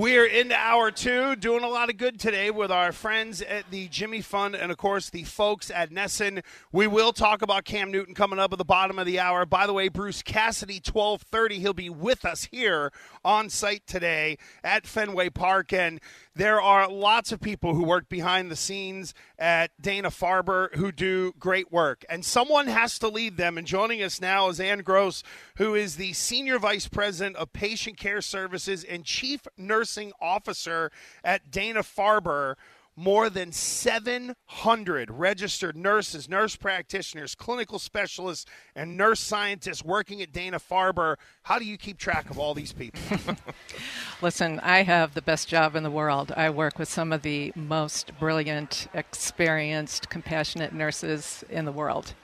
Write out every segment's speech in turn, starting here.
We're into hour two, doing a lot of good today with our friends at the Jimmy Fund and, of course, the folks at NESN. We will talk about Cam Newton coming up at the bottom of the hour. By the way, Bruce Cassidy, twelve thirty, he'll be with us here on site today at Fenway Park, and there are lots of people who work behind the scenes at Dana Farber who do great work, and someone has to lead them. And joining us now is Anne Gross, who is the Senior Vice President of Patient Care Services and Chief Nursing Officer at Dana Farber more than 700 registered nurses, nurse practitioners, clinical specialists, and nurse scientists working at Dana Farber. How do you keep track of all these people? Listen, I have the best job in the world. I work with some of the most brilliant, experienced, compassionate nurses in the world.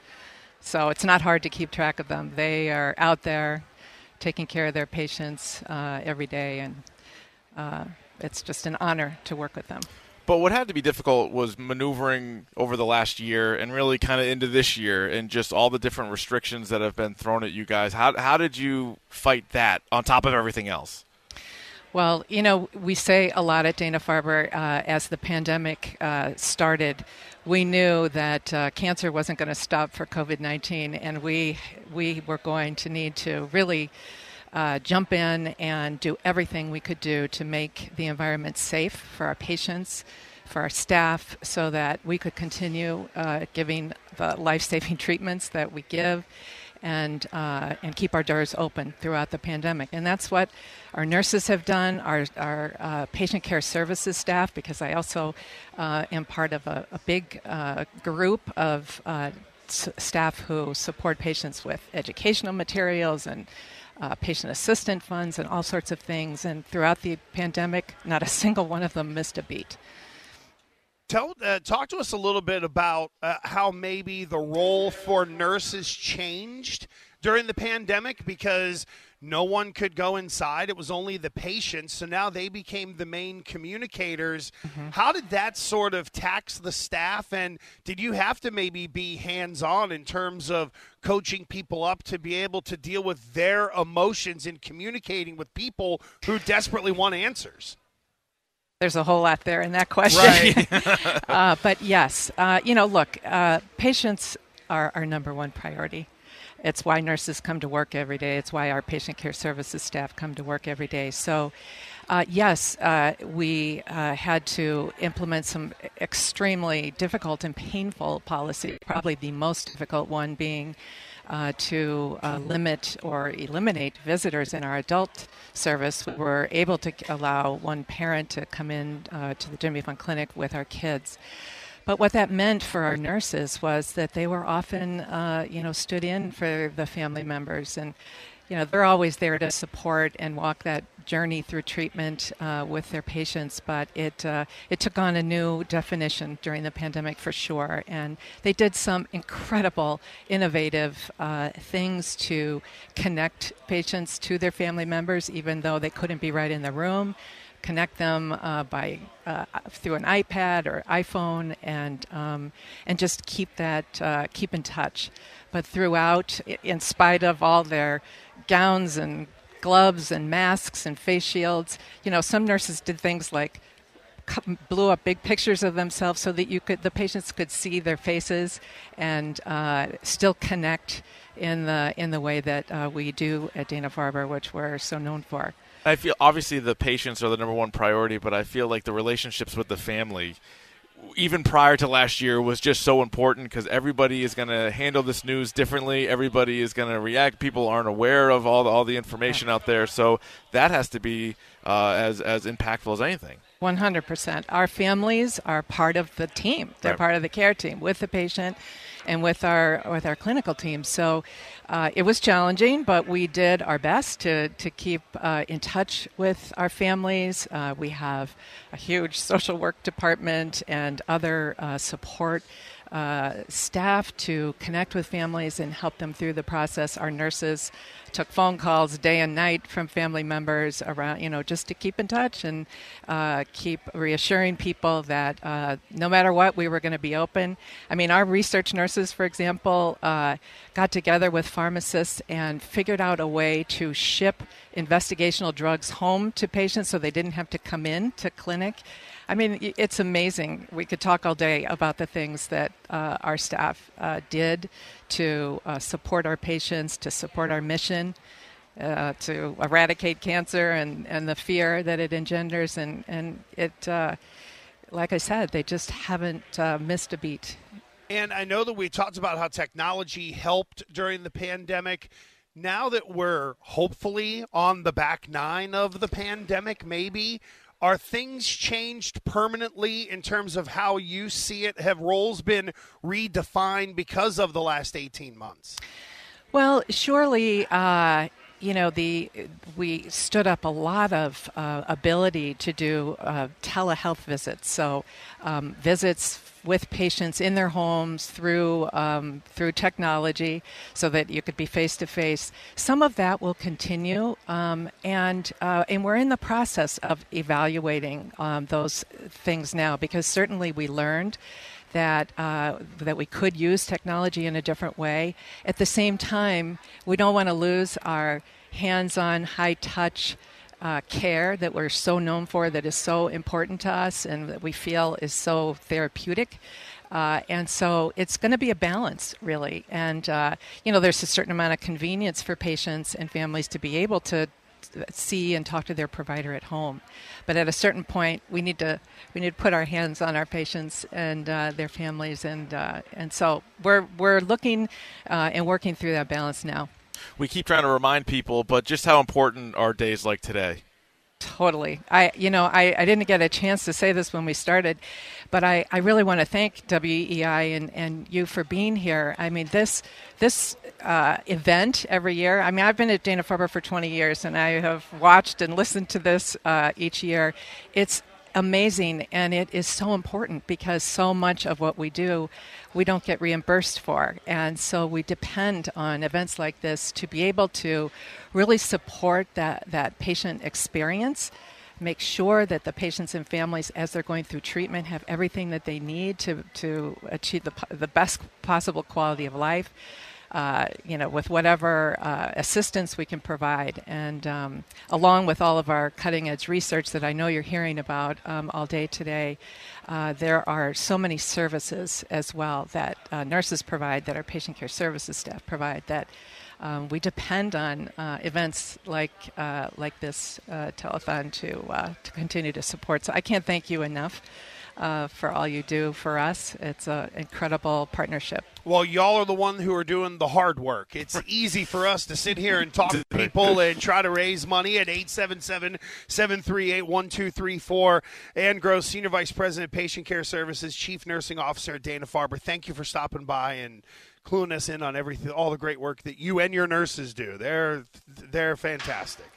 So it's not hard to keep track of them. They are out there taking care of their patients uh, every day, and uh, it's just an honor to work with them. But what had to be difficult was maneuvering over the last year and really kind of into this year and just all the different restrictions that have been thrown at you guys. How, how did you fight that on top of everything else? Well, you know, we say a lot at Dana Farber uh, as the pandemic uh, started, we knew that uh, cancer wasn't going to stop for COVID 19, and we, we were going to need to really. Uh, jump in and do everything we could do to make the environment safe for our patients, for our staff, so that we could continue uh, giving the life saving treatments that we give and, uh, and keep our doors open throughout the pandemic. And that's what our nurses have done, our, our uh, patient care services staff, because I also uh, am part of a, a big uh, group of staff who support patients with educational materials and uh, patient assistant funds and all sorts of things. And throughout the pandemic, not a single one of them missed a beat. Tell, uh, talk to us a little bit about uh, how maybe the role for nurses changed during the pandemic because no one could go inside. It was only the patients. So now they became the main communicators. Mm-hmm. How did that sort of tax the staff? And did you have to maybe be hands on in terms of coaching people up to be able to deal with their emotions and communicating with people who desperately want answers? There's a whole lot there in that question. Right. uh, but yes, uh, you know, look, uh, patients are our number one priority. It's why nurses come to work every day. It's why our patient care services staff come to work every day. So, uh, yes, uh, we uh, had to implement some extremely difficult and painful policy, probably the most difficult one being uh, to uh, limit or eliminate visitors in our adult service. We were able to allow one parent to come in uh, to the Jimmy Fund Clinic with our kids. But what that meant for our nurses was that they were often, uh, you know, stood in for the family members, and you know, they're always there to support and walk that journey through treatment uh, with their patients, but it uh, it took on a new definition during the pandemic for sure. And they did some incredible, innovative uh, things to connect patients to their family members, even though they couldn't be right in the room. Connect them uh, by uh, through an iPad or iPhone, and um, and just keep that uh, keep in touch. But throughout, in spite of all their gowns and gloves and masks and face shields. You know, some nurses did things like blew up big pictures of themselves so that you could the patients could see their faces and uh, still connect in the in the way that uh, we do at Dana Farber, which we're so known for. I feel obviously the patients are the number one priority, but I feel like the relationships with the family even prior to last year was just so important because everybody is going to handle this news differently. Everybody is going to react. People aren't aware of all the, all the information out there, so that has to be uh, as as impactful as anything. 100%. Our families are part of the team. They're Right. part of the care team with the patient and with our with our clinical team. So uh, it was challenging, but we did our best to to keep uh, in touch with our families. Uh, we have a huge social work department and other uh, support. Uh, staff to connect with families and help them through the process. Our nurses took phone calls day and night from family members around, you know, just to keep in touch and uh, keep reassuring people that uh, no matter what, we were going to be open. I mean, our research nurses, for example, uh, got together with pharmacists and figured out a way to ship investigational drugs home to patients so they didn't have to come in to clinic. I mean, it's amazing. We could talk all day about the things that uh, our staff uh, did to uh, support our patients, to support our mission, uh, to eradicate cancer and, and the fear that it engenders. And, and it, uh, like I said, they just haven't uh, missed a beat. And I know that we talked about how technology helped during the pandemic. Now that we're hopefully on the back nine of the pandemic, maybe, are things changed permanently in terms of how you see it? Have roles been redefined because of the last 18 months? Well, surely, uh, you know, the we stood up a lot of uh, ability to do uh, telehealth visits. So, um, visits with patients in their homes through um, through technology, so that you could be face to face. Some of that will continue, um, and uh, and we're in the process of evaluating um, those things now because certainly we learned that uh, that we could use technology in a different way. At the same time, we don't want to lose our hands-on, high-touch uh, care that we're so known for, that is so important to us, and that we feel is so therapeutic. Uh, and so it's going to be a balance, really. And uh, you know, there's a certain amount of convenience for patients and families to be able to see and talk to their provider at home. But at a certain point, we need to we need to put our hands on our patients and uh, their families, and uh, and so we're we're looking uh, and working through that balance now. We keep trying to remind people, but just how important are days like today? Totally. I, you know, I, I didn't get a chance to say this when we started, but I, I really want to thank WEEI and, and you for being here. I mean, this this uh, event every year. I mean, I've been at Dana Farber for 20 years, and I have watched and listened to this uh, each year. It's amazing and it is so important because so much of what we do we don't get reimbursed for. And so we depend on events like this to be able to really support that that patient experience make sure that the patients and families as they're going through treatment have everything that they need to to achieve the, the best possible quality of life uh, you know, with whatever uh, assistance we can provide, and um, along with all of our cutting edge research that I know you're hearing about um, all day today, uh, there are so many services as well that uh, nurses provide, that our patient care services staff provide, that um, we depend on uh, events like uh, like this telethon to to continue to support. So I can't thank you enough uh, for all you do for us. It's an incredible partnership. Well, y'all are the one who are doing the hard work. It's easy for us to sit here and talk to people and try to raise money at 877-738-1234. Anne Gross, Senior Vice President, Patient Care Services, Chief Nursing Officer at Dana-Farber. Thank you for stopping by and cluing us in on everything, all the great work that you and your nurses do. They're they're fantastic.